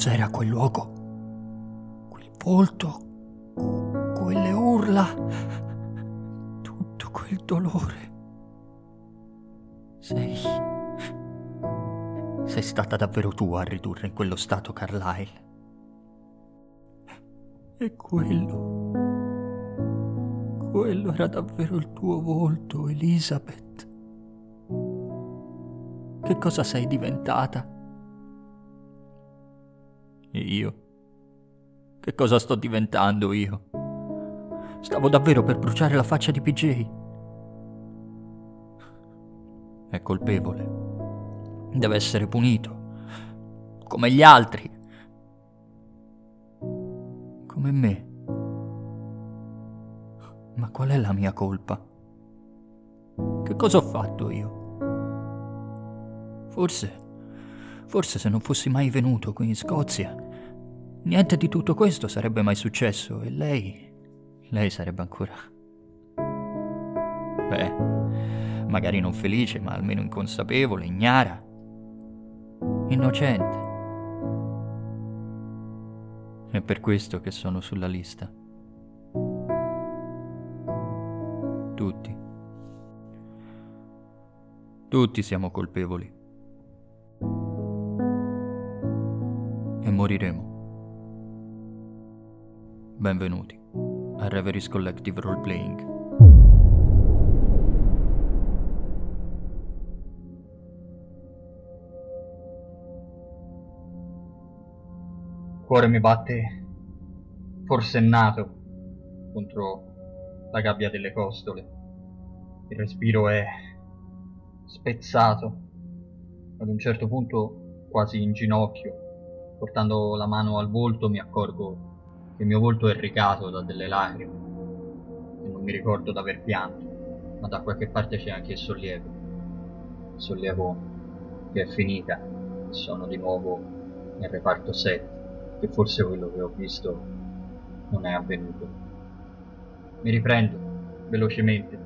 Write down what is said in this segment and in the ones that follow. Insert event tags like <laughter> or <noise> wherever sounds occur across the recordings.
cos'era quel luogo? Quel volto, quelle urla, tutto quel dolore. Sei... Sei stata davvero tu a ridurre in quello stato Carlyle. E quello... Quello era davvero il tuo volto, Elizabeth. Che cosa sei diventata? E io? Che cosa sto diventando io? Stavo davvero per bruciare la faccia di PJ. È colpevole. Deve essere punito. Come gli altri. Come me. Ma qual è la mia colpa? Che cosa ho fatto io? Forse, forse se non fossi mai venuto qui in Scozia, niente di tutto questo sarebbe mai successo e lei, lei sarebbe ancora... Beh, magari non felice, ma almeno inconsapevole, ignara, innocente. È per questo che sono sulla lista. Tutti. Tutti siamo colpevoli. E moriremo. Benvenuti a Reveries Collective Roleplaying. cuore mi batte forsennato contro la gabbia delle costole. Il respiro è spezzato. Ad un certo punto quasi in ginocchio portando la mano al volto mi accorgo che il mio volto è ricato da delle lacrime e non mi ricordo d'aver pianto, ma da qualche parte c'è anche il sollievo. Il sollievo che è finita sono di nuovo nel reparto 7, che forse quello che ho visto non è avvenuto. Mi riprendo velocemente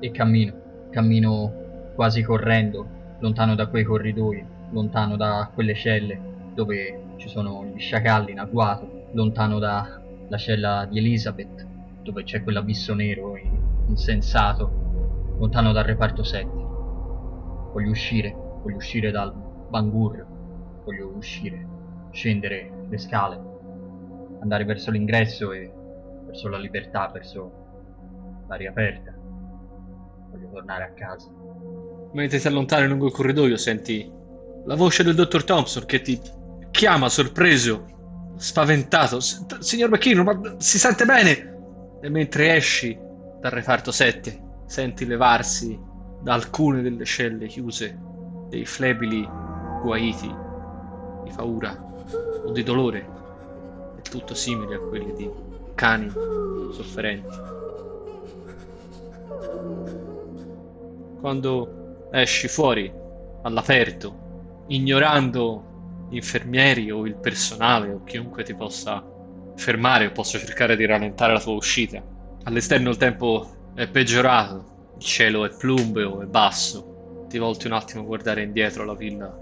e cammino, cammino quasi correndo, lontano da quei corridoi, lontano da quelle celle dove ci sono gli sciacalli in agguato, lontano dalla cella di Elizabeth, dove c'è quell'abisso nero insensato, lontano dal reparto 7. Voglio uscire, voglio uscire dal Bangur, voglio uscire, scendere le scale, andare verso l'ingresso e verso la libertà, verso l'aria aperta. Voglio tornare a casa. Mentre ti allontani lungo il corridoio senti la voce del dottor Thompson che ti chiama sorpreso, spaventato. Signor McKinnon, ma si sente bene? E mentre esci dal reparto 7, senti levarsi da alcune delle celle chiuse dei flebili guaiti di paura o di dolore, è tutto simile a quelli di cani sofferenti. Quando esci fuori all'aperto, ignorando infermieri o il personale o chiunque ti possa fermare o possa cercare di rallentare la tua uscita. All'esterno il tempo è peggiorato, il cielo è plumbeo e basso. Ti volti un attimo a guardare indietro la villa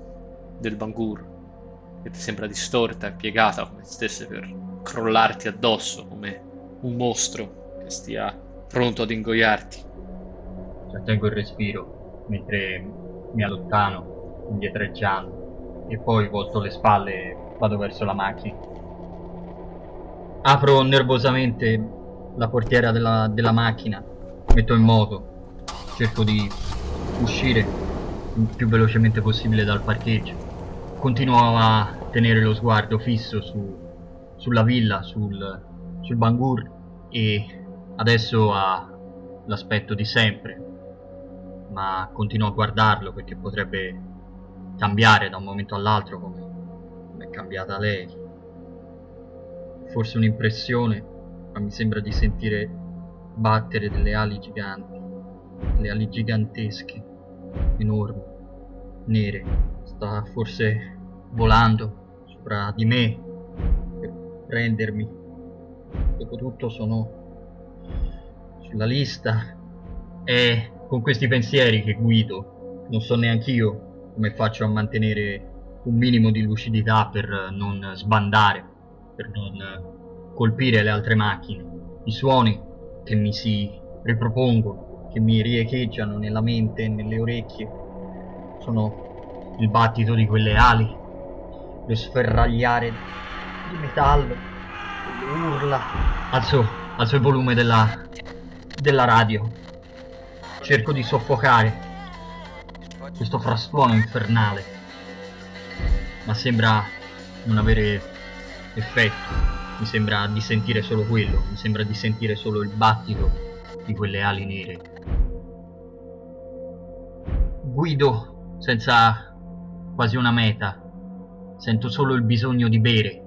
del Bangur, che ti sembra distorta e piegata come stesse per crollarti addosso come un mostro che stia pronto ad ingoiarti. Trattengo il respiro mentre mi allontano, indietreggiando e poi volto le spalle e vado verso la macchina. Apro nervosamente la portiera della, della macchina, metto in moto, cerco di uscire il più velocemente possibile dal parcheggio. Continuo a tenere lo sguardo fisso su, sulla villa, sul, sul Bangur e adesso ha l'aspetto di sempre, ma continuo a guardarlo perché potrebbe cambiare da un momento all'altro come è cambiata lei. Forse un'impressione, ma mi sembra di sentire battere delle ali giganti, delle ali gigantesche, enormi, nere. Sta forse volando sopra di me per prendermi. Dopotutto sono sulla lista. È con questi pensieri che guido. Non so neanche io come faccio a mantenere un minimo di lucidità per non sbandare, per non colpire le altre macchine. I suoni che mi si ripropongono, che mi riecheggiano nella mente e nelle orecchie, sono il battito di quelle ali, lo sferragliare di metallo, le urla. Alzo, alzo il volume della, della radio. Cerco di soffocare questo frastuono infernale, ma sembra non avere effetto. Mi sembra di sentire solo quello, mi sembra di sentire solo il battito di quelle ali nere. Guido senza quasi una meta, sento solo il bisogno di bere,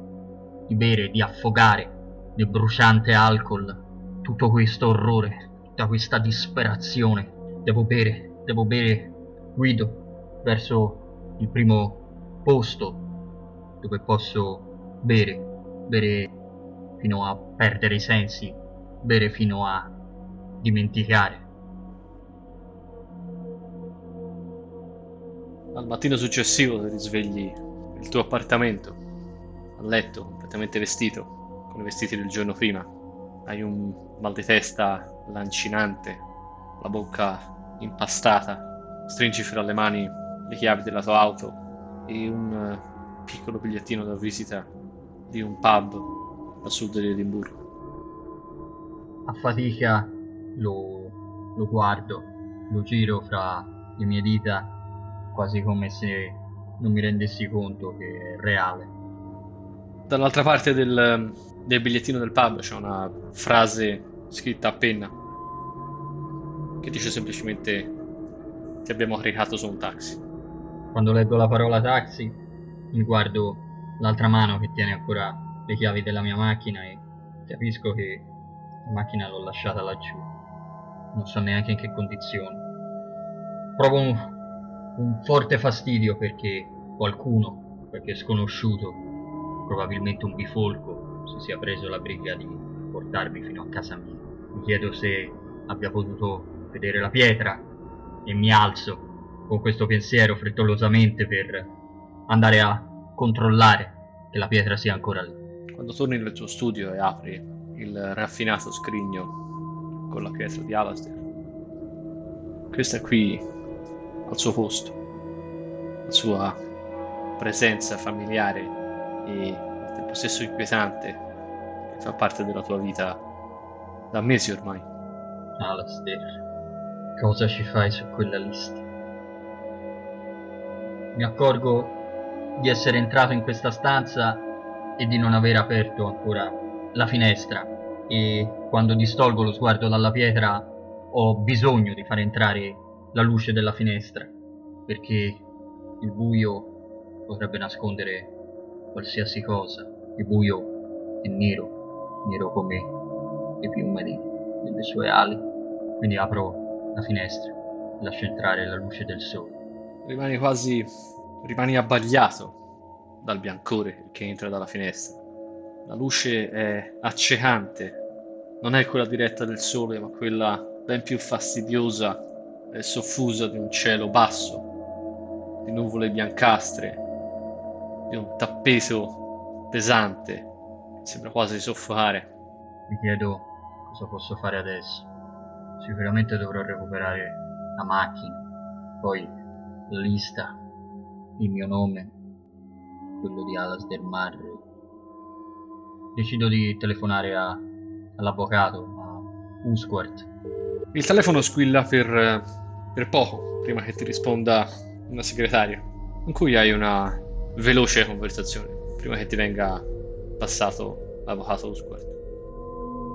di bere, di affogare nel bruciante alcol tutto questo orrore, tutta questa disperazione. Devo bere, devo bere. Guido verso il primo posto dove posso bere, bere fino a perdere i sensi, bere fino a dimenticare. Al mattino successivo ti risvegli nel tuo appartamento, a letto, completamente vestito, con i vestiti del giorno prima. Hai un mal di testa lancinante, la bocca impastata, stringi fra le mani le chiavi della tua auto e un eh, piccolo bigliettino da visita di un pub a sud di Edimburgo. A fatica lo, lo guardo, lo giro fra le mie dita, quasi come se non mi rendessi conto che è reale. Dall'altra parte del, del bigliettino del pub c'è una frase scritta a penna che dice semplicemente ti abbiamo caricato su un taxi. Quando leggo la parola taxi, mi guardo l'altra mano che tiene ancora le chiavi della mia macchina e capisco che la macchina l'ho lasciata laggiù. Non so neanche in che condizioni. Provo un, un forte fastidio perché qualcuno, qualche sconosciuto, probabilmente un bifolco, si sia preso la briga di portarmi fino a casa mia. Mi chiedo se abbia potuto vedere la pietra e mi alzo con questo pensiero frettolosamente per andare a controllare che la pietra sia ancora lì. Quando torni nel tuo studio e apri il raffinato scrigno con la pietra di Alasdair, questa qui al suo posto, la sua presenza familiare e al tempo stesso inquietante che fa parte della tua vita da mesi ormai. Alasdair, cosa ci fai su quella lista? Mi accorgo di essere entrato in questa stanza e di non aver aperto ancora la finestra e quando distolgo lo sguardo dalla pietra ho bisogno di far entrare la luce della finestra perché il buio potrebbe nascondere qualsiasi cosa. Il buio è nero, nero come le piume delle sue ali. Quindi apro la finestra lascio entrare la luce del sole. Rimani quasi rimani abbagliato dal biancore che entra dalla finestra. La luce è accecante, non è quella diretta del sole, ma quella ben più fastidiosa e soffusa di un cielo basso, di nuvole biancastre, di un tappeto pesante sembra quasi soffocare. Mi chiedo cosa posso fare adesso. Sicuramente dovrò recuperare la macchina, poi la lista il mio nome, quello di Alasdair Marry. Decido di telefonare a, all'avvocato, a Usquart. Il telefono squilla per, per poco prima che ti risponda una segretaria, con cui hai una veloce conversazione, prima che ti venga passato l'avvocato Usquart.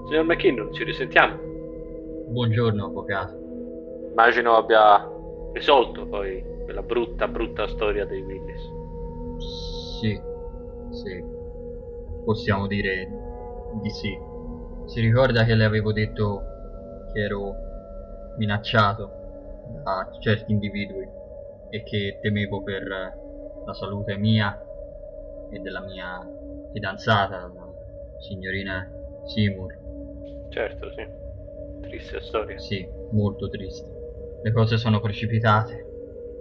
Signor McKinnon, ci risentiamo. Buongiorno, avvocato. Immagino abbia risolto poi quella brutta, brutta storia dei Willis. Sì, sì, possiamo dire di sì. Si ricorda che le avevo detto che ero minacciato da certi individui e che temevo per la salute mia e della mia fidanzata, la signorina Seymour. Certo, sì. Triste storia. Sì, molto triste. Le cose sono precipitate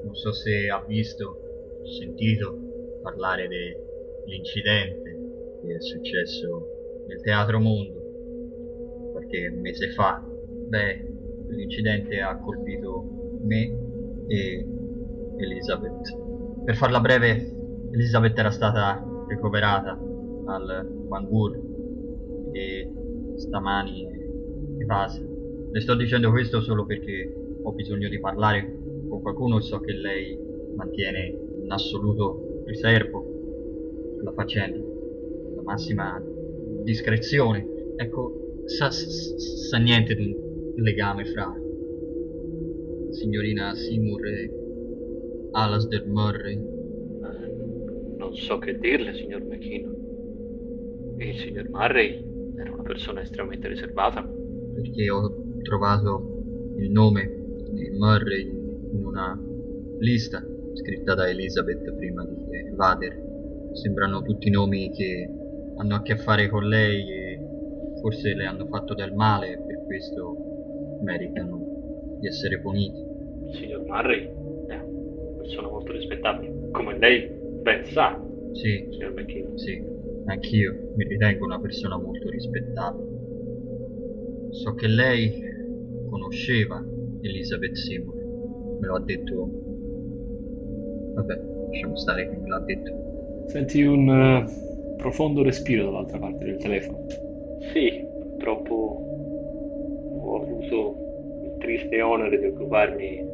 non so se ha visto, sentito, parlare dell'incidente che è successo nel Teatro Mondo qualche mese fa. Beh, l'incidente ha colpito me e Elizabeth. Per farla breve, Elizabeth era stata ricoverata al Bangor e stamani evasa. Le sto dicendo questo solo perché ho bisogno di parlare con qualcuno e so che lei mantiene un assoluto riservo sulla faccenda, la massima discrezione. Ecco, sa, sa niente di un legame fra signorina Seymour e Alasdair Murray. Non so che dirle, signor McKean. Il signor Murray era una persona estremamente riservata. Perché ho trovato il nome di Murray in una lista scritta da Elizabeth prima di evadere. Sembrano tutti nomi che hanno a che fare con lei e forse le hanno fatto del male e per questo meritano di essere puniti. Il signor Murray è una persona molto rispettabile, come lei ben sa, Sì, signor McKean. sì, anch'io mi ritengo una persona molto rispettabile. So che lei conosceva Elizabeth Seymour, me lo ha detto... Vabbè, lasciamo stare che me l'ha detto. Senti un eh, profondo respiro dall'altra parte del telefono. Sì, purtroppo ho avuto il triste onere di occuparmi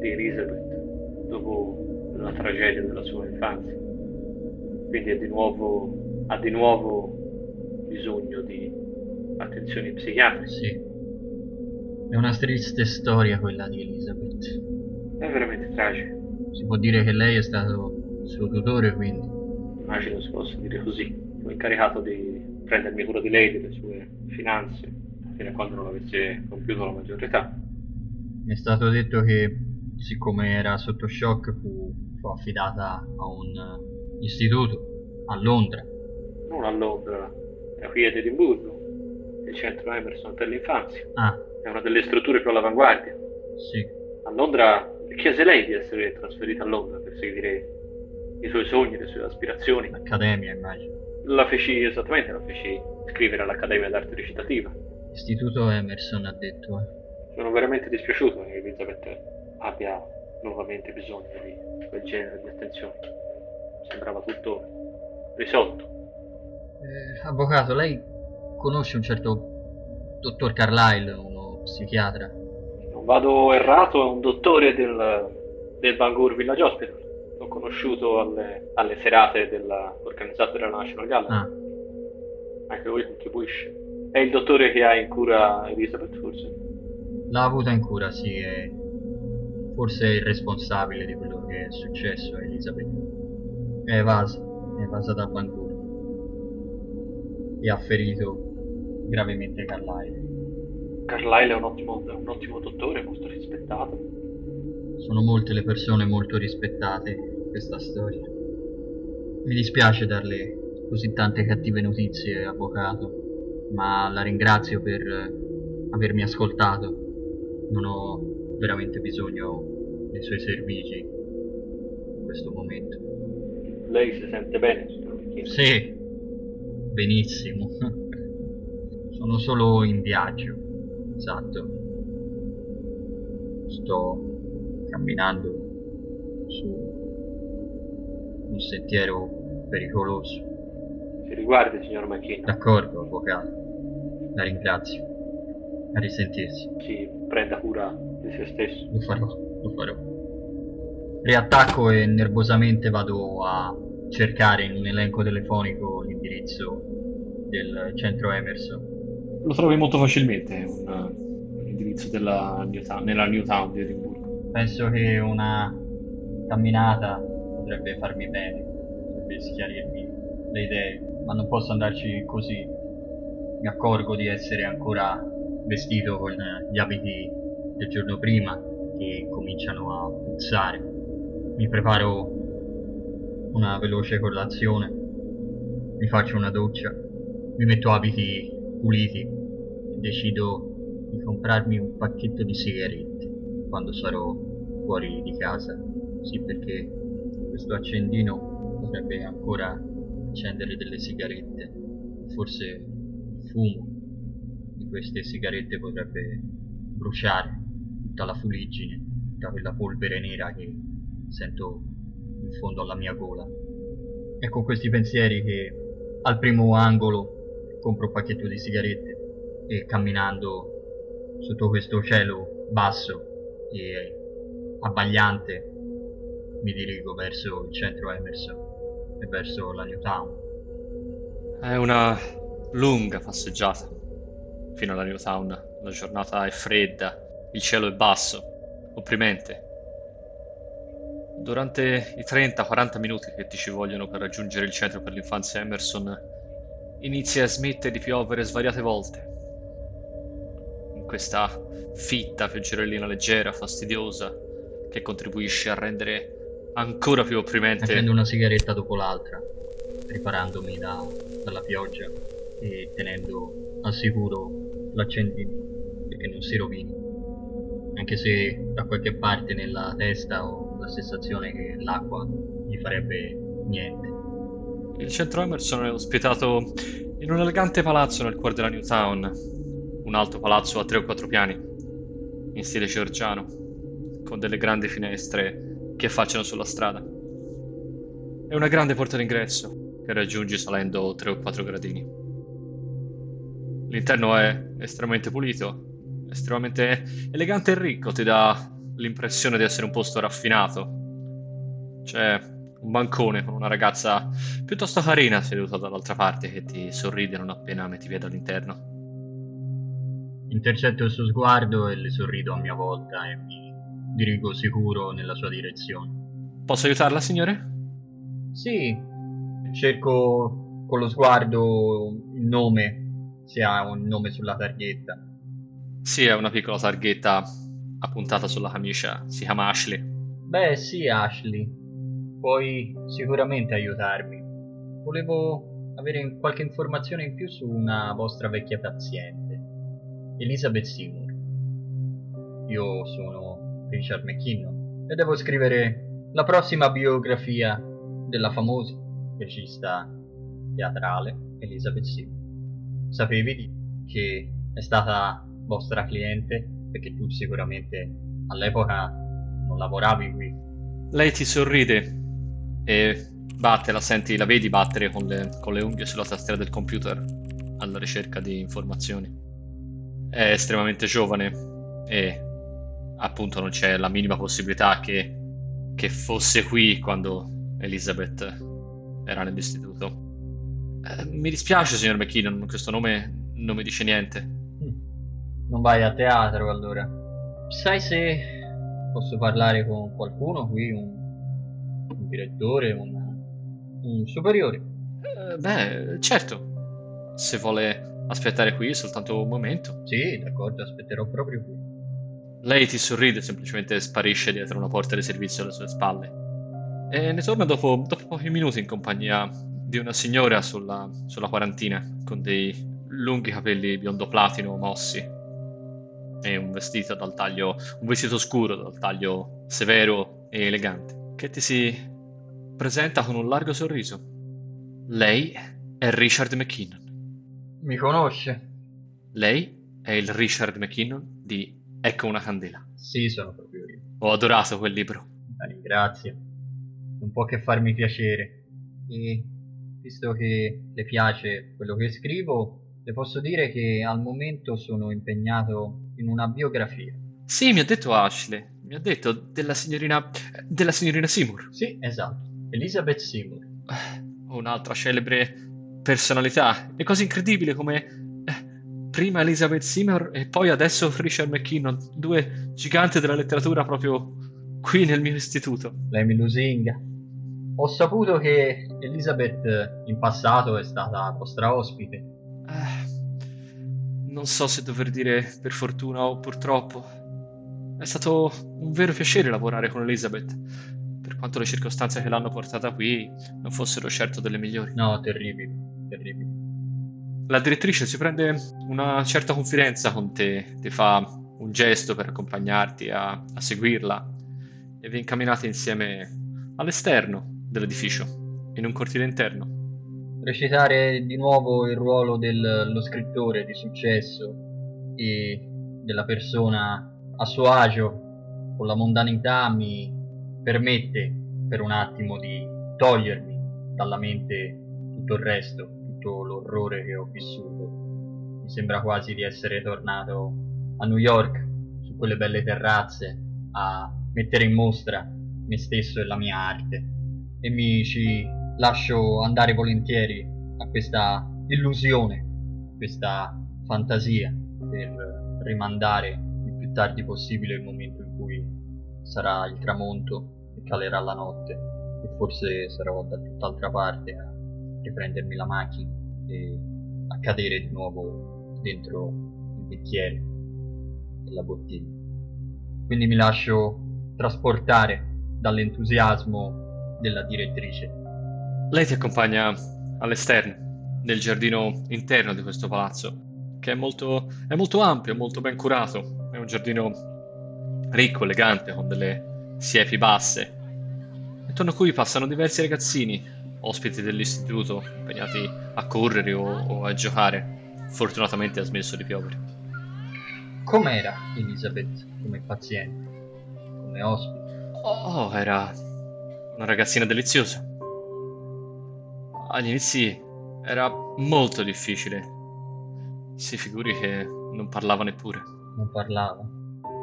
di Elizabeth dopo la tragedia della sua infanzia. Quindi è di nuovo, ha di nuovo bisogno di attenzioni psichiatriche. Sì. È una triste storia quella di Elizabeth. È veramente tragico. Si può dire che lei è stato il suo tutore, quindi. Immagino si possa dire così. Ho incaricato di prendermi cura di lei, delle sue finanze, fino a quando non avesse compiuto la maggiore età. Mi è stato detto che, siccome era sotto shock, fu, fu affidata a un istituto a Londra. Non a Londra, era qui ad Edimburgo, il centro Emerson per l'infanzia. Ah, È una delle strutture più all'avanguardia. sì, A Londra chiese lei di essere trasferita a Londra per seguire i suoi sogni, le sue aspirazioni. l'accademia, immagino. La feci esattamente, la feci iscrivere all'Accademia d'Arte Recitativa. Istituto Emerson ha detto. eh. Sono veramente dispiaciuto che Elizabeth abbia nuovamente bisogno di quel genere di attenzione. Sembrava tutto risolto. Eh, avvocato, lei conosce un certo dottor Carlyle, uno psichiatra? Non vado errato, è un dottore del, del Bangor Village Hospital. L'ho conosciuto alle, alle serate della, organizzate dalla National Gallery. Ah, Anche lui contribuisce. È il dottore che ha in cura Elizabeth, forse? l'ha avuta in cura, sì, e forse è il responsabile di quello che è successo a Elizabeth. È evasa, è evasa dal Bangor. E ha ferito gravemente Carlyle. Carlyle è un ottimo, un ottimo dottore, molto rispettato. Sono molte le persone molto rispettate in questa storia. Mi dispiace darle così tante cattive notizie, avvocato, ma la ringrazio per eh, avermi ascoltato. Non ho veramente bisogno dei suoi servigi in questo momento. Lei si sente bene? Sì, benissimo. Sono solo in viaggio, esatto. Sto camminando su un sentiero pericoloso. Si riguardi, signor McKinney. D'accordo, avvocato. La ringrazio. A risentirsi. Si prenda cura di se stesso. Lo farò, lo farò. Riattacco e nervosamente vado a cercare in un elenco telefonico l'indirizzo del centro Emerson. Lo trovi molto facilmente, un, un indirizzo della Newtown, nella Newtown di Edimburgo. Penso che una camminata potrebbe farmi bene, potrebbe schiarirmi le idee, ma non posso andarci così. Mi accorgo di essere ancora vestito con gli abiti del giorno prima che cominciano a puzzare. Mi preparo una veloce colazione, mi faccio una doccia, mi metto abiti puliti decido di comprarmi un pacchetto di sigarette quando sarò fuori di casa. Sì, perché questo accendino potrebbe ancora accendere delle sigarette. Forse il fumo di queste sigarette potrebbe bruciare tutta la fuliggine, tutta quella polvere nera che sento in fondo alla mia gola. È con questi pensieri che al primo angolo compro un pacchetto di sigarette e camminando sotto questo cielo basso e abbagliante mi dirigo verso il centro Emerson e verso la Newtown. È una lunga passeggiata fino alla Newtown. La giornata è fredda, il cielo è basso, opprimente. Durante i 30-40 minuti che ti ci vogliono per raggiungere il centro per l'infanzia Emerson, inizia a smettere di piovere svariate volte. In questa fitta pioggerellina leggera, fastidiosa, che contribuisce a rendere ancora più opprimente. Prendo una sigaretta dopo l'altra, riparandomi da, dalla pioggia e tenendo al sicuro l'accendino perché non si rovini. Anche se da qualche parte nella testa ho la sensazione che l'acqua gli farebbe niente. Il centro Emerson è ospitato in un elegante palazzo nel cuore della New Town, un alto palazzo a tre o quattro piani, in stile georgiano, con delle grandi finestre che affacciano sulla strada. È una grande porta d'ingresso che raggiungi salendo 3 o 4 gradini. L'interno è estremamente pulito, estremamente elegante e ricco, ti dà l'impressione di essere un posto raffinato. C'è un bancone con una ragazza piuttosto carina seduta dall'altra parte che ti sorride non appena metti piede all'interno. Intercetto il suo sguardo e le sorrido a mia volta e mi dirigo sicuro nella sua direzione. Posso aiutarla, signore? Sì, cerco con lo sguardo il nome, se ha un nome sulla targhetta. Sì, è una piccola targhetta appuntata sulla camicia, si chiama Ashley. Beh, sì, Ashley. Puoi sicuramente aiutarmi. Volevo avere qualche informazione in più su una vostra vecchia paziente, Elizabeth Seymour. Io sono Richard McKinnon e devo scrivere la prossima biografia della famosa regista teatrale Elizabeth Seymour. Sapevi che è stata vostra cliente perché tu sicuramente all'epoca non lavoravi qui. Lei ti sorride e batte, la senti, la vedi battere con le, con le unghie sulla tastiera del computer alla ricerca di informazioni. È estremamente giovane e appunto non c'è la minima possibilità che, che fosse qui quando Elizabeth era nell'istituto. Eh, mi dispiace, signor McKinnon, questo nome non mi dice niente. Hm. Non vai a teatro allora. Sai se posso parlare con qualcuno qui, un direttore, un, un superiore? Eh, beh, certo. Se vuole aspettare qui soltanto un momento. Sì, d'accordo, aspetterò proprio qui. Lei ti sorride e semplicemente sparisce dietro una porta di servizio alle sue spalle. E ne torna dopo, dopo pochi minuti in compagnia di una signora sulla, sulla quarantina, con dei lunghi capelli biondo platino mossi e un vestito dal taglio, un vestito scuro dal taglio severo e elegante, che ti si presenta con un largo sorriso. Lei è Richard McKinnon. Mi conosce? Lei è il Richard McKinnon di Ecco una candela. Sì, sono proprio io. Ho adorato quel libro. La ringrazio. Non può che farmi piacere. E visto che le piace quello che scrivo, le posso dire che al momento sono impegnato in una biografia. Sì, mi ha detto Ashley. Mi ha detto della signorina. della signorina Seymour. Sì, esatto. Elizabeth Seymour. <sighs> Un'altra celebre personalità. È quasi incredibile come prima Elizabeth Seymour e poi adesso Richard McKinnon, due giganti della letteratura proprio qui nel mio istituto. Lei mi lusinga. Ho saputo che Elizabeth in passato è stata vostra ospite. Eh, non so se dover dire per fortuna o purtroppo. È stato un vero piacere lavorare con Elizabeth, per quanto le circostanze che l'hanno portata qui non fossero certo delle migliori. No, terribili, terribili la direttrice si prende una certa confidenza con te, ti fa un gesto per accompagnarti a, a seguirla e vi incamminate insieme all'esterno dell'edificio. in un cortile interno. Recitare di nuovo il ruolo dello scrittore di successo e della persona a suo agio con la mondanità mi permette per un attimo di togliermi dalla mente tutto il resto, tutto l'orrore che ho vissuto. Mi sembra quasi di essere tornato a New York, su quelle belle terrazze, a mettere in mostra me stesso e la mia arte. E mi ci lascio andare volentieri a questa illusione, a questa fantasia per rimandare il più tardi possibile il momento sarà il tramonto e calerà la notte e forse sarò da tutt'altra parte a riprendermi la macchina e a cadere di nuovo dentro il bicchiere e la bottiglia. Quindi mi lascio trasportare dall'entusiasmo della direttrice. Lei ti accompagna all'esterno, nel giardino interno di questo palazzo, che è molto, è molto ampio, molto ben curato. È un giardino ricco, elegante, con delle siepi basse, intorno a cui passano diversi ragazzini, ospiti dell'istituto, impegnati a correre o, o a giocare. Fortunatamente ha smesso di piovere. Com'era Elizabeth come paziente, come ospite? Oh, era una ragazzina deliziosa. Agli inizi era molto difficile. Si figuri che non parlava neppure. Non parlava?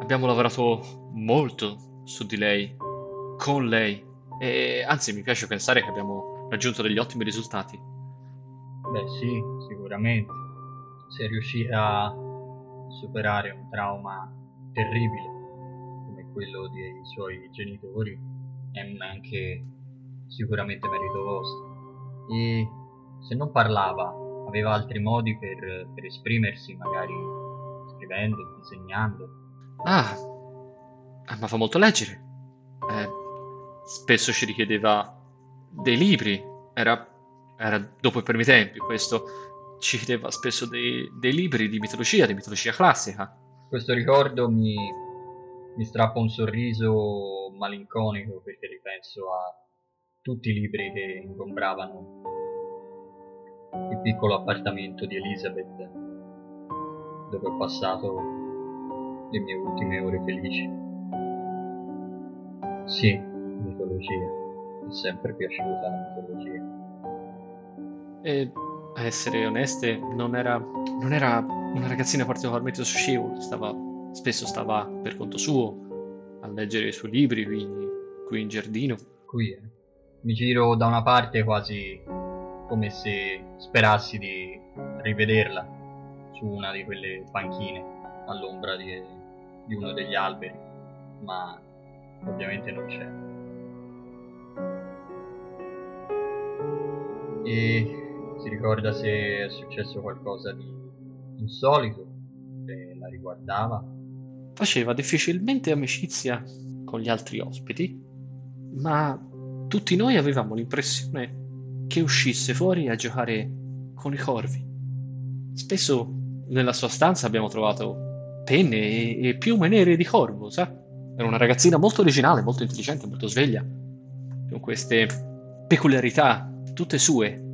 Abbiamo lavorato molto su di lei, con lei, e anzi mi piace pensare che abbiamo raggiunto degli ottimi risultati. Beh sì, sicuramente. Sei riuscita a superare un trauma terribile come quello dei suoi genitori è anche sicuramente merito vostro. E se non parlava, aveva altri modi per, per esprimersi, magari scrivendo, disegnando. Ah, amava molto leggere. Eh, spesso ci richiedeva dei libri, era, era dopo i primi tempi, questo ci chiedeva spesso dei, dei, libri di mitologia, di mitologia classica. Questo ricordo mi, mi strappa un sorriso malinconico perché ripenso a tutti i libri che ingombravano il piccolo appartamento di Elizabeth dove ho passato le mie ultime ore felici. Sì, mitologia. Mi è sempre piaciuta la mitologia. E a essere oneste, non era, non era una ragazzina particolarmente socievole, stava, spesso stava per conto suo a leggere i suoi libri qui, qui in giardino. Qui, eh. Mi giro da una parte quasi come se sperassi di rivederla su una di quelle panchine all'ombra di, di uno degli alberi, ma ovviamente non c'è. e si ricorda se è successo qualcosa di insolito che la riguardava. Faceva difficilmente amicizia con gli altri ospiti, ma tutti noi avevamo l'impressione che uscisse fuori a giocare con i corvi. Spesso nella sua stanza abbiamo trovato penne e, e piume nere di corvo, sa? Era una ragazzina molto originale, molto intelligente, molto sveglia, con queste peculiarità tutte sue.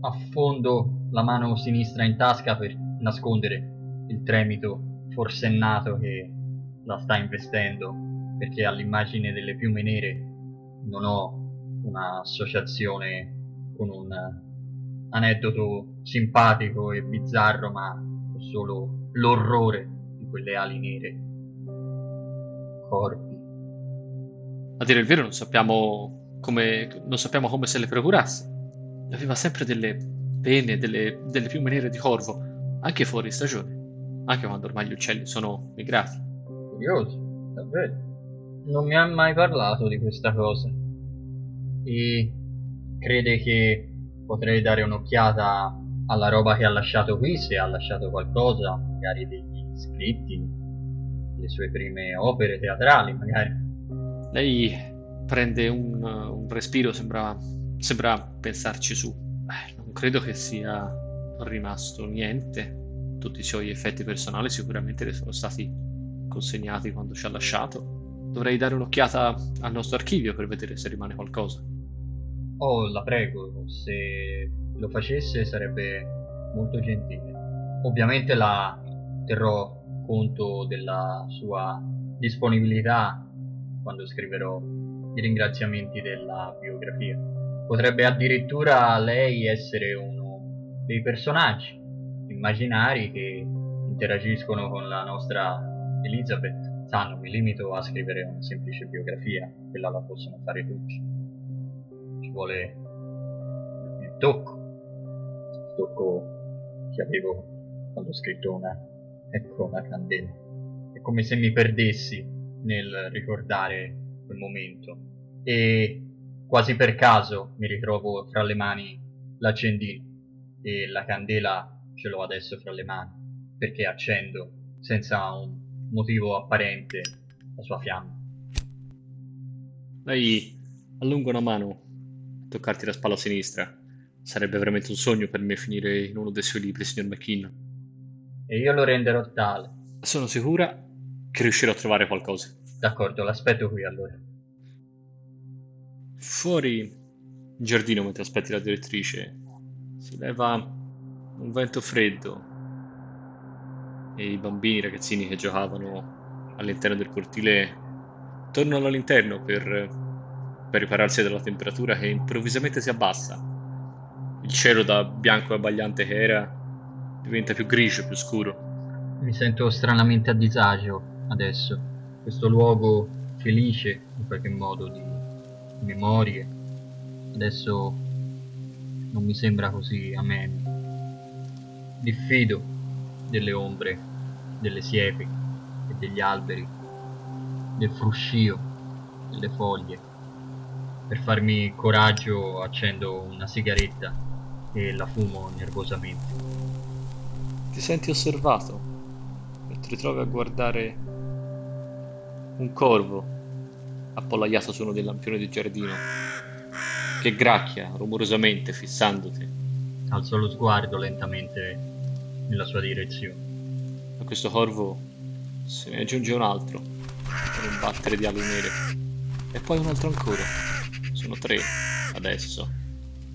Affondo la mano sinistra in tasca per nascondere il tremito forsennato che la sta investendo, perché all'immagine delle piume nere non ho un'associazione con un aneddoto simpatico e bizzarro, ma ho solo l'orrore di quelle ali nere. Corpi. A dire il vero non sappiamo come, non sappiamo come se le procurasse. Aveva sempre delle pene, delle, delle piume nere di corvo, anche fuori stagione, anche quando ormai gli uccelli sono migrati. Curioso, davvero. Non mi ha mai parlato di questa cosa. E crede che potrei dare un'occhiata alla roba che ha lasciato qui, se ha lasciato qualcosa, magari degli scritti, le sue prime opere teatrali, magari. Lei prende un, un respiro, sembra, sembra pensarci su. Eh, non credo che sia rimasto niente. Tutti i suoi effetti personali sicuramente le sono stati consegnati quando ci ha lasciato. Dovrei dare un'occhiata al nostro archivio per vedere se rimane qualcosa. Oh, la prego, se lo facesse sarebbe molto gentile. Ovviamente la terrò conto della sua disponibilità quando scriverò i ringraziamenti della biografia. Potrebbe addirittura lei essere uno dei personaggi immaginari che interagiscono con la nostra Elizabeth. Sanno, mi limito a scrivere una semplice biografia, quella la possono fare tutti. Vuole il tocco, il tocco che avevo quando ho scritto una, ecco, una candela. È come se mi perdessi nel ricordare quel momento e quasi per caso mi ritrovo fra le mani l'accendino e la candela ce l'ho adesso fra le mani perché accendo senza un motivo apparente la sua fiamma. Lei allunga una mano, toccarti la spalla sinistra. Sarebbe veramente un sogno per me finire in uno dei suoi libri, signor McKinnon. E io lo renderò tale. Sono sicura che riuscirò a trovare qualcosa. D'accordo, l'aspetto qui allora. Fuori in giardino, mentre aspetti la direttrice, si leva un vento freddo e i bambini, i ragazzini che giocavano all'interno del cortile tornano all'interno per, per ripararsi dalla temperatura che improvvisamente si abbassa. Il cielo da bianco e abbagliante che era diventa più grigio, più scuro. Mi sento stranamente a disagio adesso questo luogo felice in qualche modo di memorie adesso non mi sembra così ameno diffido delle ombre delle siepi e degli alberi del fruscio delle foglie per farmi coraggio accendo una sigaretta e la fumo nervosamente ti senti osservato e ti ritrovi a guardare un corvo appollaiato su uno dei lampioni del giardino che gracchia rumorosamente fissandoti. Alzo lo sguardo lentamente nella sua direzione. A questo corvo se ne aggiunge un altro con un battere di ali nere e poi un altro ancora. Sono tre adesso.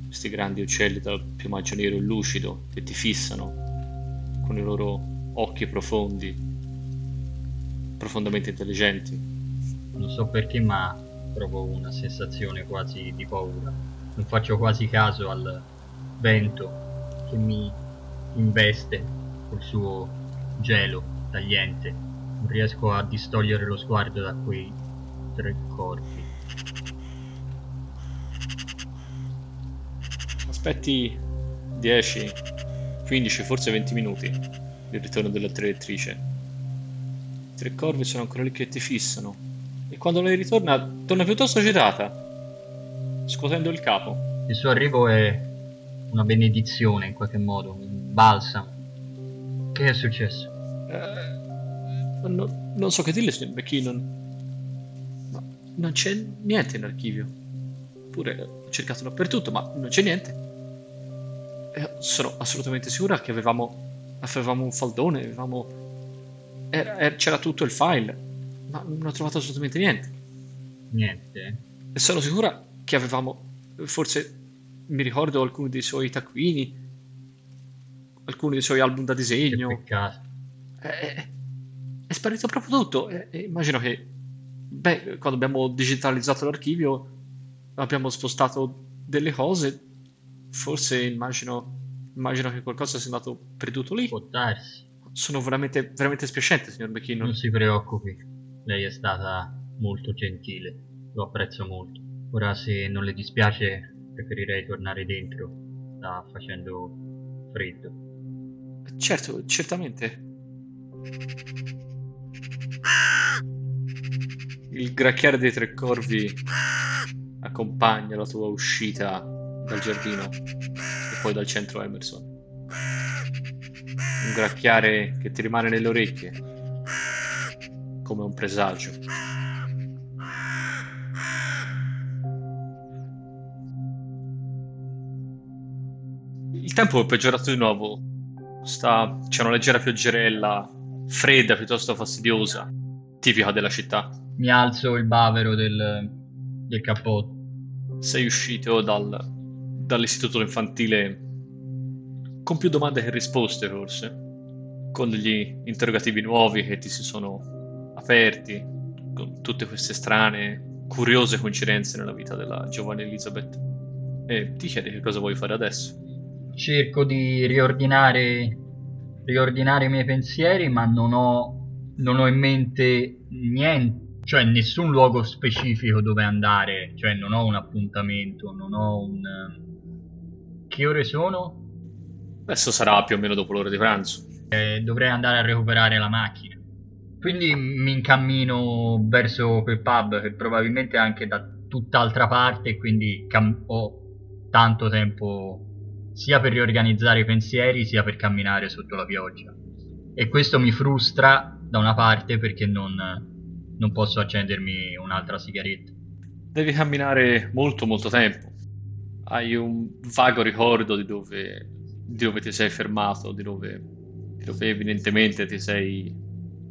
Questi grandi uccelli dal piumaggio nero e lucido che ti fissano con i loro occhi profondi profondamente intelligenti. Non so perché, ma provo una sensazione quasi di paura. Non faccio quasi caso al vento che mi investe col suo gelo tagliente. Non riesco a distogliere lo sguardo da quei tre corpi. Aspetti 10, 15, forse 20 minuti il ritorno della direttrice tre corvi sono ancora lì che ti fissano. E quando lei ritorna, torna piuttosto agitata, scuotendo il capo. Il suo arrivo è una benedizione in qualche modo, un balsamo. Che è successo? Eh, no, non so che dirle, signor McKinnon. Ma non c'è niente in archivio. Pure ho cercato dappertutto, ma non c'è niente. E sono assolutamente sicura che avevamo, avevamo un faldone, avevamo era, era, c'era tutto il file, ma non ho trovato assolutamente niente. Niente? E sono sicura che avevamo, forse mi ricordo alcuni dei suoi taccuini, alcuni dei suoi album da disegno. Che peccato. È, è sparito proprio tutto. E, e immagino che, beh, quando abbiamo digitalizzato l'archivio, abbiamo spostato delle cose. Forse immagino, immagino che qualcosa sia andato perduto lì. Può darsi sono veramente, veramente spiacente, signor Becchino. Non si preoccupi, lei è stata molto gentile, lo apprezzo molto. Ora, se non le dispiace, preferirei tornare dentro, sta facendo freddo. Certo, certamente. Il gracchiare dei tre corvi accompagna la tua uscita dal giardino e poi dal centro Emerson un gracchiare che ti rimane nelle orecchie, come un presagio. Il tempo è peggiorato di nuovo. Sta... C'è una leggera pioggerella, fredda, piuttosto fastidiosa, tipica della città. Mi alzo il bavero del, del cappotto. sei uscito dal, dall'istituto infantile con più domande che risposte, forse, con degli interrogativi nuovi che ti si sono aperti, con tutte queste strane, curiose coincidenze nella vita della giovane Elizabeth. E ti chiedi che cosa vuoi fare adesso. Cerco di riordinare, riordinare i miei pensieri, ma non ho, non ho in mente niente, cioè nessun luogo specifico dove andare, cioè non ho un appuntamento, non ho un... Che ore sono? Adesso sarà più o meno dopo l'ora di pranzo. Eh, dovrei andare a recuperare la macchina. Quindi mi incammino verso quel pub che probabilmente è anche da tutt'altra parte, quindi cam- ho tanto tempo sia per riorganizzare i pensieri sia per camminare sotto la pioggia. E questo mi frustra da una parte perché non, non posso accendermi un'altra sigaretta. Devi camminare molto molto tempo. Hai un vago ricordo di dove, di dove ti sei fermato, di dove, di dove evidentemente ti sei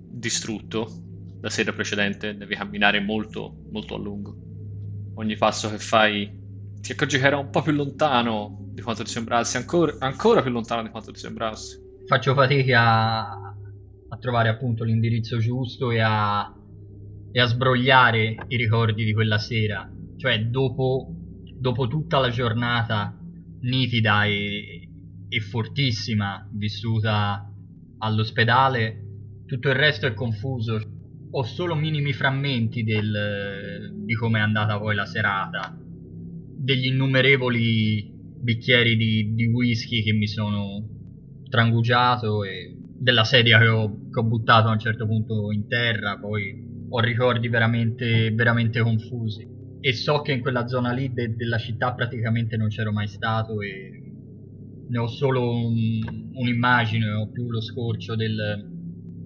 distrutto la sera precedente, devi camminare molto molto a lungo. Ogni passo che fai ti accorgi che era un po' più lontano di quanto ti sembrasse, ancora, ancora più lontano di quanto ti sembrasse. Faccio fatica a, trovare appunto l'indirizzo giusto e a, e a sbrogliare i ricordi di quella sera. Cioè, dopo, dopo tutta la giornata nitida e, e fortissima vissuta all'ospedale, tutto il resto è confuso. Ho solo minimi frammenti del, di come è andata poi la serata degli innumerevoli bicchieri di, di whisky che mi sono trangugiato e della sedia che ho, che ho, buttato a un certo punto in terra, poi ho ricordi veramente, veramente confusi. E so che in quella zona lì de, della città praticamente non c'ero mai stato e ne ho solo un, un'immagine, ho più lo scorcio del,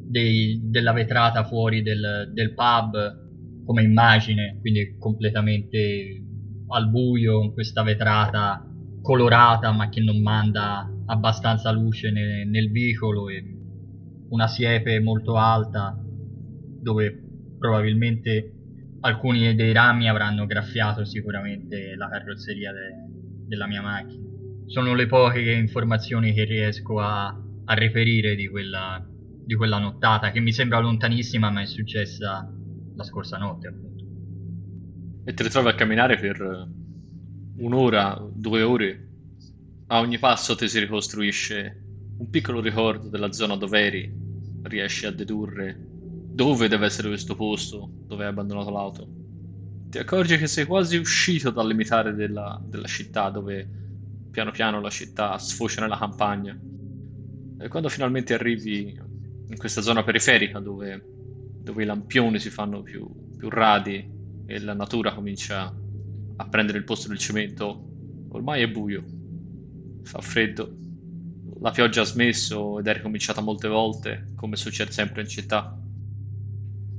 dei, della vetrata fuori del, del pub come immagine, quindi completamente al buio in questa vetrata colorata ma che non manda abbastanza luce ne, nel vicolo e una siepe molto alta dove probabilmente alcuni dei rami avranno graffiato sicuramente la carrozzeria de, della mia macchina. Sono le poche informazioni che riesco a, a reperire di quella, di quella nottata che mi sembra lontanissima ma è successa la scorsa notte appunto e ti ritrovi a camminare per un'ora, due ore. A ogni passo ti si ricostruisce un piccolo ricordo della zona dove eri, riesci a dedurre dove deve essere questo posto dove hai abbandonato l'auto. Ti accorgi che sei quasi uscito dal limitare della, della città, dove piano piano la città sfocia nella campagna. E quando finalmente arrivi in questa zona periferica dove, dove i lampioni si fanno più, più radi e la natura comincia a prendere il posto del cemento. Ormai è buio, fa freddo, la pioggia ha smesso ed è ricominciata molte volte, come succede sempre in città.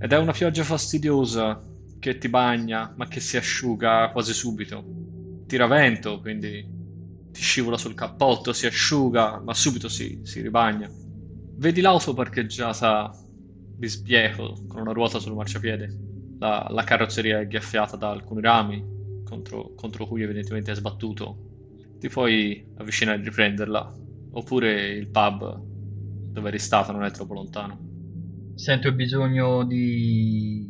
Ed è una pioggia fastidiosa che ti bagna, ma che si asciuga quasi subito. Tira vento, quindi ti scivola sul cappotto, si asciuga, ma subito si, si ribagna. Vedi l'auto parcheggiata di sbieco con una ruota sul marciapiede la, la carrozzeria è ghiaffiata da alcuni rami contro, contro cui evidentemente è sbattuto. Ti puoi avvicinare e riprenderla, oppure il pub dove eri stato non è troppo lontano. Sento il bisogno di,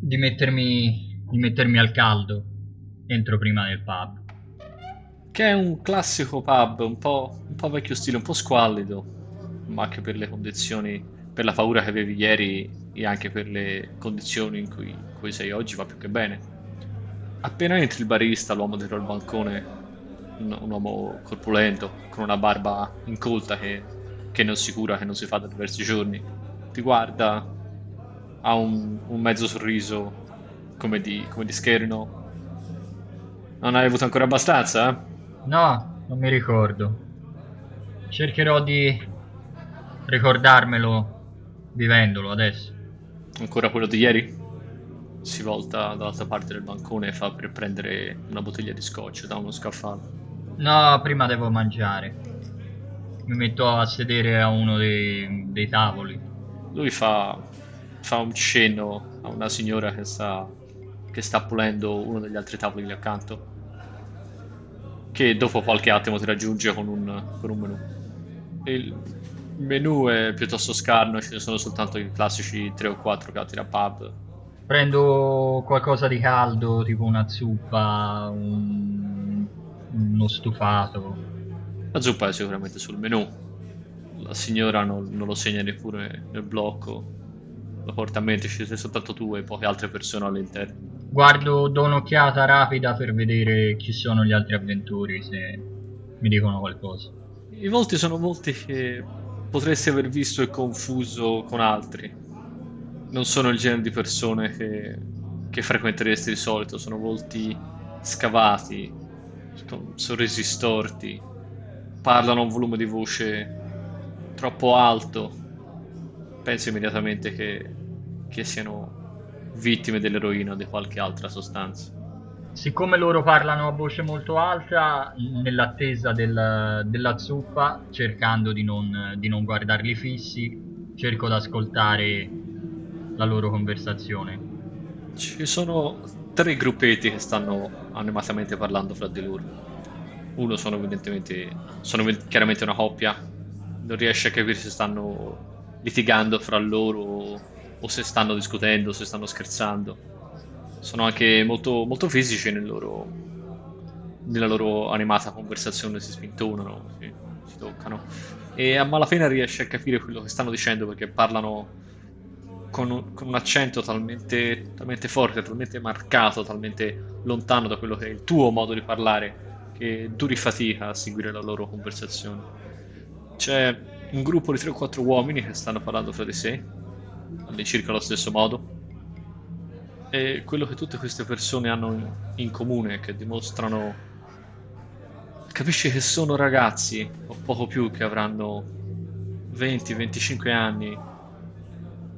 di, mettermi, di mettermi al caldo. Entro prima nel pub. Che è un classico pub, un po', un po' vecchio stile, un po' squallido, ma anche per le condizioni, per la paura che avevi ieri e anche per le condizioni in cui, in cui sei oggi va più che bene. Appena entri il barista, l'uomo dietro al bancone, un, un, uomo corpulento, con una barba incolta che, che, non si cura, che non si fa da diversi giorni, ti guarda, ha un, un mezzo sorriso come di, come di scherno. Non hai avuto ancora abbastanza? Eh? No, non mi ricordo. Cercherò di ricordarmelo vivendolo adesso. Ancora quello di ieri? Si volta dall'altra parte del bancone e fa per prendere una bottiglia di scotch da uno scaffale. No, prima devo mangiare. Mi metto a sedere a uno dei, dei tavoli. Lui fa, fa un cenno a una signora che sta, che sta pulendo uno degli altri tavoli lì accanto. che dopo qualche attimo ti raggiunge con un, con un menu. Il menu è piuttosto scarno, ce ne sono soltanto i classici 3 o 4 piatti da pub. Prendo qualcosa di caldo, tipo una zuppa, un... uno stufato. La zuppa è sicuramente sul menu. La signora non, non lo segna neppure nel blocco. Lo porta a mente, ci siete soltanto tu e poche altre persone all'interno. Guardo, do un'occhiata rapida per vedere chi sono gli altri avventori, se mi dicono qualcosa. I volti sono volti che potresti aver visto e confuso con altri. Non sono il genere di persone che, che frequenteresti di solito, sono volti scavati, sorrisi storti, parlano a un volume di voce troppo alto. Penso immediatamente che, che siano vittime dell'eroina o di qualche altra sostanza. Siccome loro parlano a voce molto alta, nell'attesa del- della zuppa, cercando di non, di non guardarli fissi, cerco di ascoltare la loro conversazione. Ci sono tre gruppetti che stanno animatamente parlando fra di loro. Uno sono evidentemente, sono chiaramente una coppia, non riesce a capire se stanno litigando fra loro o, se stanno discutendo, se stanno scherzando. Sono anche molto, molto fisici nel loro, nella loro animata conversazione, si spintonano, si, si toccano. E a malapena riesce a capire quello che stanno dicendo perché parlano con con un accento talmente, talmente forte, talmente marcato, talmente lontano da quello che è il tuo modo di parlare, che duri fatica a seguire la loro conversazione. C'è un gruppo di 3 o 4 uomini che stanno parlando fra di sé, all'incirca allo stesso modo. E quello che tutte queste persone hanno in, comune, che dimostrano... Capisci che sono ragazzi, o poco più, che avranno 20-25 anni,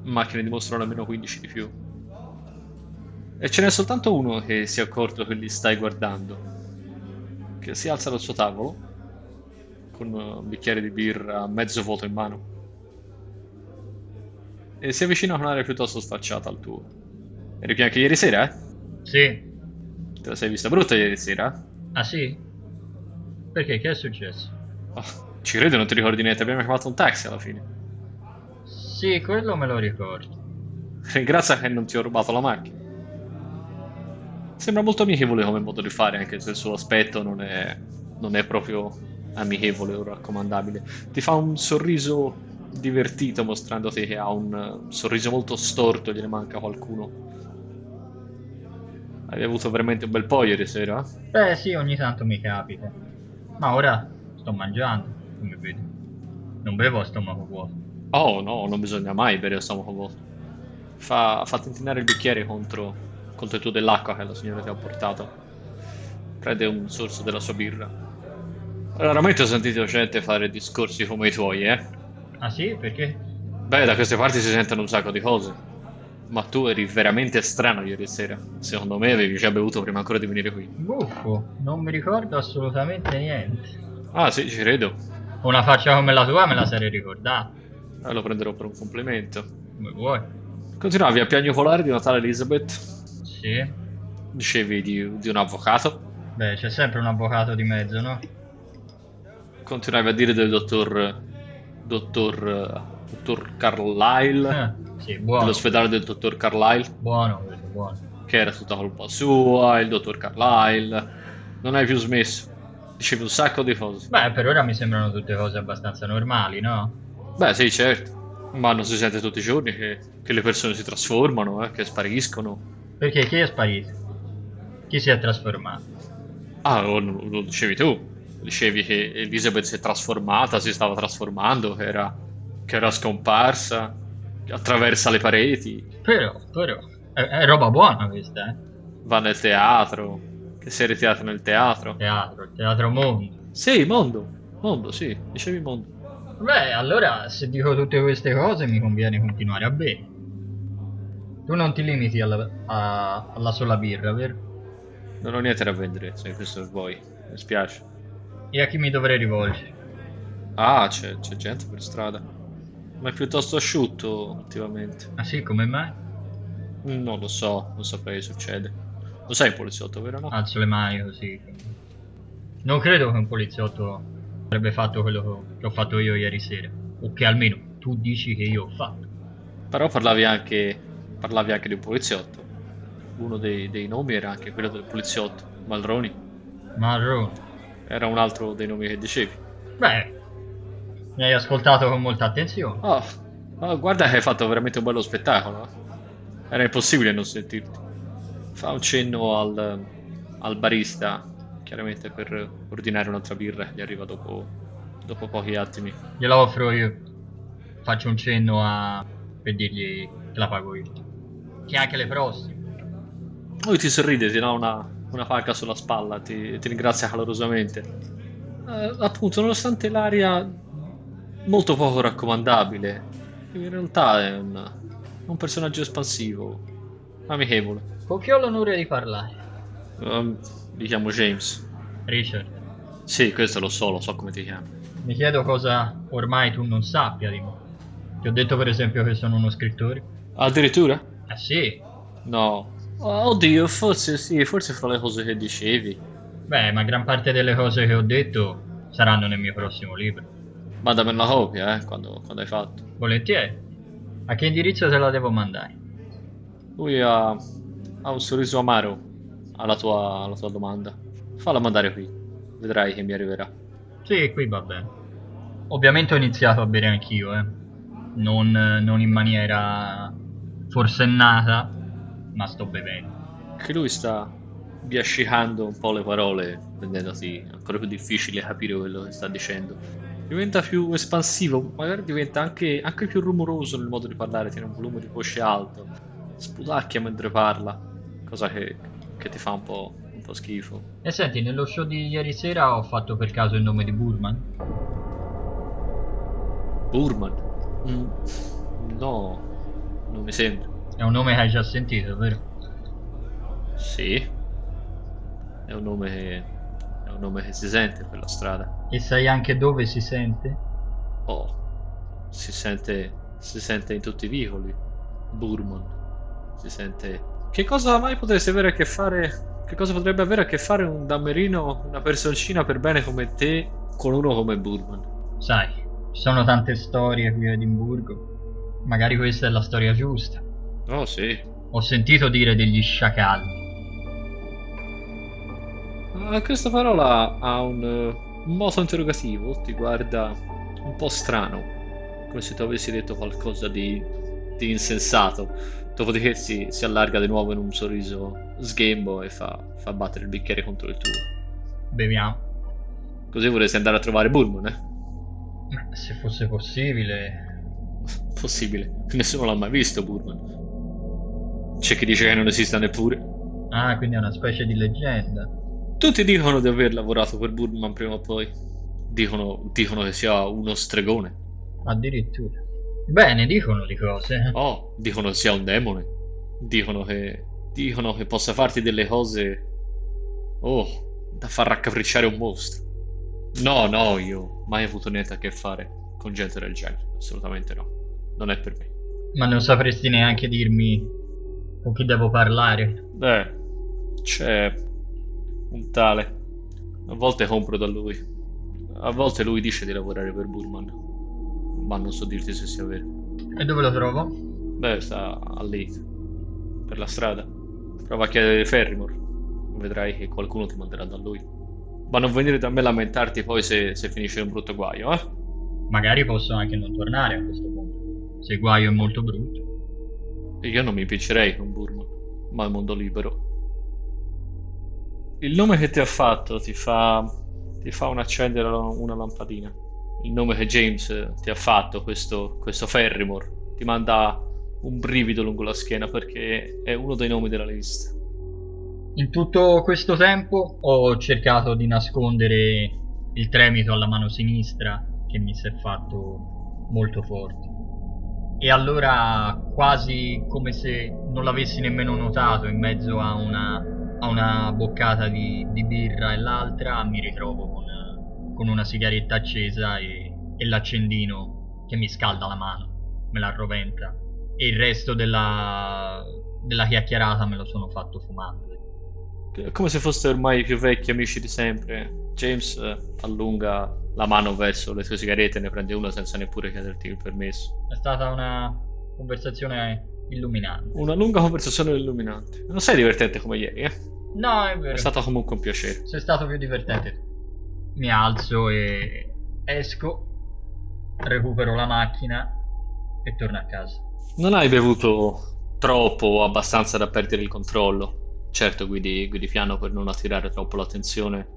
ma che ne dimostrano almeno 15 di più. E ce n'è soltanto uno che si è accorto che li stai guardando, che si alza dal suo tavolo, con un bicchiere di birra mezzo vuoto in mano, e si avvicina con un'aria piuttosto sfacciata al tuo. Eri più anche ieri sera, eh? Sì. Te la sei vista brutta ieri sera? Ah sì? Perché? Che è successo? Oh, ci credo, non ti ricordi niente, abbiamo chiamato un taxi alla fine. Sì, quello me lo ricordo. <laughs> Ringrazia che non ti ho rubato la macchina. Sembra molto amichevole come modo di fare, anche se il suo aspetto non è, non è proprio amichevole o raccomandabile. Ti fa un sorriso divertito mostrandoti che ha un eh, sorriso molto storto, gliene manca qualcuno. Hai avuto veramente un bel po' ieri sera? Beh sì, ogni tanto mi capita. Ma ora sto mangiando, come vedi. Non bevo a stomaco vuoto. Oh no, non bisogna mai bere a stomaco vuoto. Fa, fa tintinare il bicchiere contro, contro il tuo dell'acqua che la signora ti ha portato. Prende un sorso della sua birra. Raramente ho sentito gente fare discorsi come i tuoi, eh? Ah sì? Perché? Beh, da queste parti si sentono un sacco di cose. Ma tu eri veramente strano ieri sera. Secondo me avevi già bevuto prima ancora di venire qui. Buffo, non mi ricordo assolutamente niente. Ah, sì, ci credo. Una faccia come la tua me la sarei ricordata. Eh, lo prenderò per un complimento. Come vuoi. Continuavi a piagnucolare di Natale Elizabeth. Sì. Dicevi di, di un avvocato. Beh, c'è sempre un avvocato di mezzo, no? Continuavi a dire del dottor. Dottor. Dottor Carlyle. Eh, sì. Dell'ospedale del dottor Carlyle. Buono buono. Che era tutta colpa sua, il dottor Carlyle. Non hai più smesso. Dicevi un sacco di cose. Beh, per ora mi sembrano tutte cose abbastanza normali, no? Beh, sì, certo. Ma non si sente tutti i giorni che, che le persone si trasformano, eh, che spariscono. Perché chi è sparito? Chi si è trasformato? Ah, lo, lo dicevi tu. Dicevi che Elizabeth si è trasformata, si stava trasformando, che era, che era scomparsa, che attraversa le pareti, Però, però, è, è roba buona questa, eh? va nel teatro, che si è ritirata nel teatro. Teatro, teatro mondo. Sì, mondo. Mondo, sì, dicevi mondo. Beh, allora se dico tutte queste cose mi conviene continuare a bere. Tu non ti limiti alla, a- alla sola birra, vero? Non ho niente da vendere, se questo vuoi. Mi spiace. E a chi mi dovrei rivolgere? Ah, c'è, c'è gente per strada. Ma è piuttosto asciutto ultimamente. Ah sì, come mai? Non lo so, non saprei, succede. Lo sai il poliziotto, vero no? Alzo le mani così. Non credo che un poliziotto avrebbe fatto quello che ho fatto io ieri sera. O che almeno tu dici che io ho fatto. Però parlavi anche, parlavi anche di un poliziotto. Uno dei, dei nomi era anche quello del poliziotto, Malroni. Marrone. Era un altro dei nomi che dicevi. Beh, mi hai ascoltato con molta attenzione. Oh, oh, guarda che hai fatto veramente un bello spettacolo. eh. Era impossibile non sentirti. Fa un cenno al, al barista, chiaramente per ordinare un'altra birra gli arriva dopo, dopo pochi attimi. Gliela offro io. Faccio un cenno a... per dirgli che la pago io. Che anche le prossime. Lui ti sorride, ti dà una, una pacca sulla spalla, ti, ti ringrazia calorosamente. Eh, appunto, nonostante l'aria molto poco raccomandabile, in realtà è un, un personaggio espansivo, amichevole. Con chi ho l'onore di parlare? Um, mi chiamo James. Richard. Sì, questo lo so, lo so come ti chiami. Mi chiedo cosa ormai tu non sappia di me. Ti ho detto per esempio che sono uno scrittore? Addirittura? Eh sì. No. Oh, Oddio, forse sì, forse fra le cose che dicevi. Beh, ma gran parte delle cose che ho detto saranno nel mio prossimo libro. Mandami una copia, eh, quando, quando hai fatto. Volentieri. A che indirizzo te la devo mandare? Lui ha, ha un sorriso amaro alla tua, alla tua domanda. Falla mandare qui, vedrai che mi arriverà. Sì, qui va bene. Ovviamente ho iniziato a bere anch'io, eh. Non, non in maniera forsennata, ma sto bevendo. Che lui sta biascicando un po' le parole, rendendoti ancora più difficile capire quello che sta dicendo. Diventa più espansivo, magari diventa anche, anche più rumoroso nel modo di parlare, tiene un volume di voce alto, sputacchia mentre parla, cosa che, che ti fa un po', un po' schifo. E senti, nello show di ieri sera ho fatto per caso il nome di Burman? Burman? Mm, no, non mi sembra. È un nome che hai già sentito, vero? Sì, è un nome che, è un nome che si sente per la strada. E sai anche dove si sente? Oh, si sente, si sente in tutti i vicoli. Burman. Si sente. Che cosa mai potresti avere a che fare? Che cosa potrebbe avere a che fare un dammerino, una personcina per bene come te, con uno come Burman? Sai, ci sono tante storie qui a Edimburgo. Magari questa è la storia giusta. Oh sì. Ho sentito dire degli sciacalli. Ah, questa parola ha un, un moto interrogativo, ti guarda un po' strano, come se tu avessi detto qualcosa di, di insensato. Dopodiché si, si allarga di nuovo in un sorriso sghembo e fa, fa battere il bicchiere contro il tuo. Beviamo. Così vorresti andare a trovare Burman, eh? Se fosse possibile. Possibile. Nessuno l'ha mai visto, Burman. C'è chi dice che non esista neppure. Ah, quindi è una specie di leggenda. Tutti dicono di aver lavorato per Burman prima o poi. Dicono, dicono che sia uno stregone. Addirittura. Bene, dicono di cose. Oh, dicono sia un demone. Dicono che. Dicono che possa farti delle cose. Oh, da far raccapricciare un mostro. No, no, io mai avuto niente a che fare con gente del genere. Assolutamente no. Non è per me. Ma non sapresti neanche dirmi con chi devo parlare? Beh, c'è un tale. A volte compro da lui. A volte lui dice di lavorare per Burman. Ma non so dirti se sia vero. E dove lo trovo? Beh, sta lì, per la strada. Prova a chiedere Ferrimore. Vedrai che qualcuno ti manderà da lui. Ma non venire da me a lamentarti poi se, se finisce in un brutto guaio, eh? Magari posso anche non tornare a questo punto. Se il guaio è molto brutto. Io non mi impiccerei con Burman, ma il mondo libero. Il nome che ti ha fatto ti fa, ti fa un accendere una lampadina. Il nome che James ti ha fatto, questo, questo Ferrimore, ti manda un brivido lungo la schiena perché è uno dei nomi della lista. In tutto questo tempo ho cercato di nascondere il tremito alla mano sinistra che mi si è fatto molto forte. E allora, quasi come se non l'avessi nemmeno notato, in mezzo a una, a una boccata di, di birra e l'altra, mi ritrovo con, con una sigaretta accesa e, e l'accendino che mi scalda la mano, me la roventa. E il resto della, della chiacchierata me lo sono fatto fumando. Come se foste ormai i più vecchi amici di sempre. James eh, allunga la mano verso le tue sigarette e ne prende una senza neppure chiederti il permesso. È stata una conversazione illuminante. Una lunga conversazione illuminante. Non sei divertente come ieri, eh? No, è vero. È stato comunque un piacere. Sei stato più divertente. Mi alzo e esco, recupero la macchina e torno a casa. Non hai bevuto troppo o abbastanza da perdere il controllo. Certo, guidi, guidi piano per non attirare troppo l'attenzione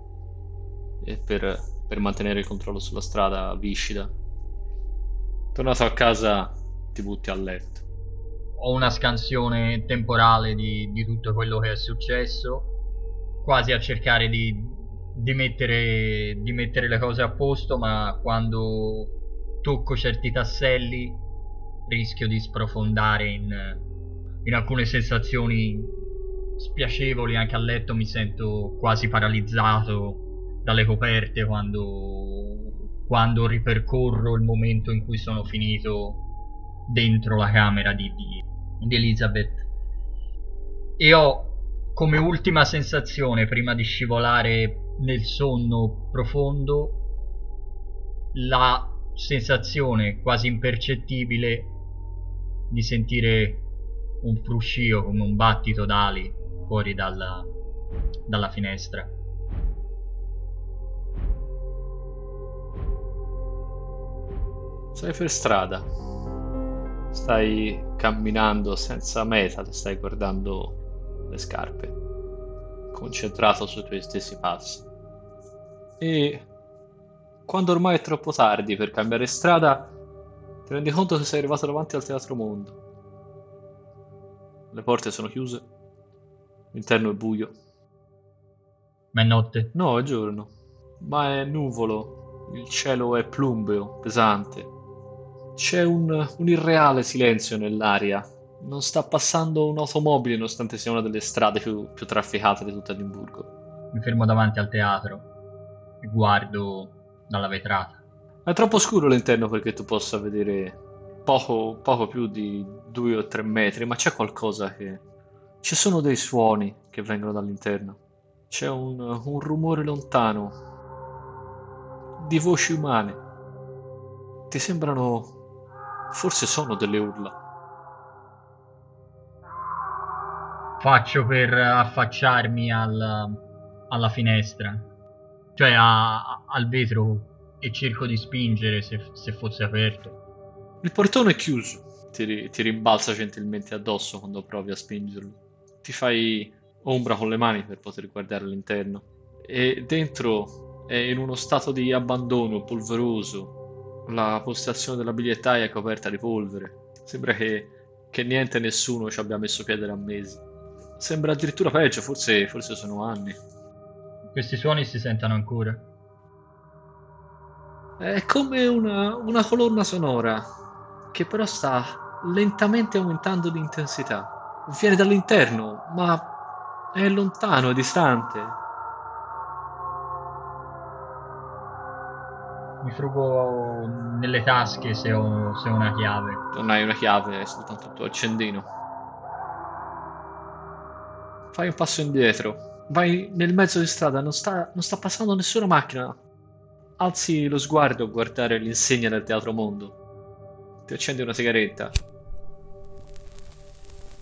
e per, per mantenere il controllo sulla strada viscida. Tornato a casa, ti butti a letto ho una scansione temporale di, di, tutto quello che è successo, quasi a cercare di, di, mettere, di mettere le cose a posto, ma quando tocco certi tasselli rischio di sprofondare in, in alcune sensazioni spiacevoli anche a letto, mi sento quasi paralizzato dalle coperte quando, quando ripercorro il momento in cui sono finito dentro la camera di, di, di Elizabeth. E ho come ultima sensazione prima di scivolare nel sonno profondo la sensazione quasi impercettibile di sentire un fruscio come un battito d'ali fuori dalla, dalla finestra. Sei per strada. Stai camminando senza meta, ti stai guardando le scarpe, concentrato sui tuoi stessi passi. E quando ormai è troppo tardi per cambiare strada, ti rendi conto che sei arrivato davanti al Teatro Mondo. Le porte sono chiuse, l'interno è buio. Ma è notte? No, è giorno, ma è nuvolo, il cielo è plumbeo, pesante. C'è un, un irreale silenzio nell'aria. Non sta passando un'automobile nonostante sia una delle strade più, più trafficate di tutta Edimburgo. Mi fermo davanti al teatro e guardo dalla vetrata. È troppo scuro l'interno perché tu possa vedere poco, poco più di due o tre metri, ma c'è qualcosa che... Ci sono dei suoni che vengono dall'interno. C'è un, un rumore lontano di voci umane. Ti sembrano Forse sono delle urla. Faccio per affacciarmi al, alla finestra, cioè a, al vetro e cerco di spingere se, se, fosse aperto. Il portone è chiuso, ti, ti rimbalza gentilmente addosso quando provi a spingerlo. Ti fai ombra con le mani per poter guardare all'interno e dentro è in uno stato di abbandono polveroso, la postazione della bigliettaia è coperta di polvere. Sembra che, che niente e nessuno ci abbia messo piede da mesi. Sembra addirittura peggio, forse, forse sono anni. Questi suoni si sentono ancora. È come una, una colonna sonora che però sta lentamente aumentando di intensità. Viene dall'interno, ma è lontano, è distante. Mi frugo nelle tasche se ho, se ho una chiave. Non hai una chiave, è soltanto il tuo accendino. Fai un passo indietro. Vai nel mezzo di strada, non sta, non sta passando nessuna macchina. Alzi lo sguardo a guardare l'insegna del Teatro Mondo. Ti accendi una sigaretta.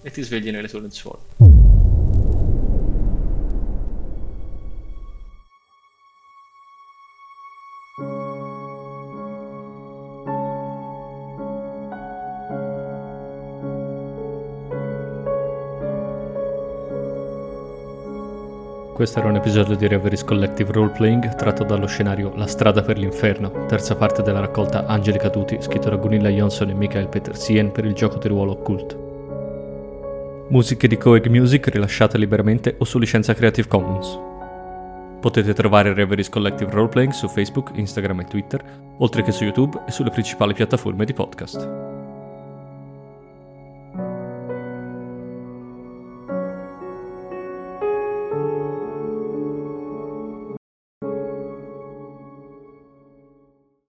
E ti svegli nelle tue lenzuola. Questo era un episodio di Reveries Collective Roleplaying tratto dallo scenario La strada per l'inferno, terza parte della raccolta Angeli Caduti, scritto da Gunilla Johnson e Michael Petersien per il gioco di ruolo Occult. Musiche di Coeg Music rilasciate liberamente o su licenza Creative Commons. Potete trovare Reveries Collective Roleplaying su Facebook, Instagram e Twitter, oltre che su YouTube e sulle principali piattaforme di podcast.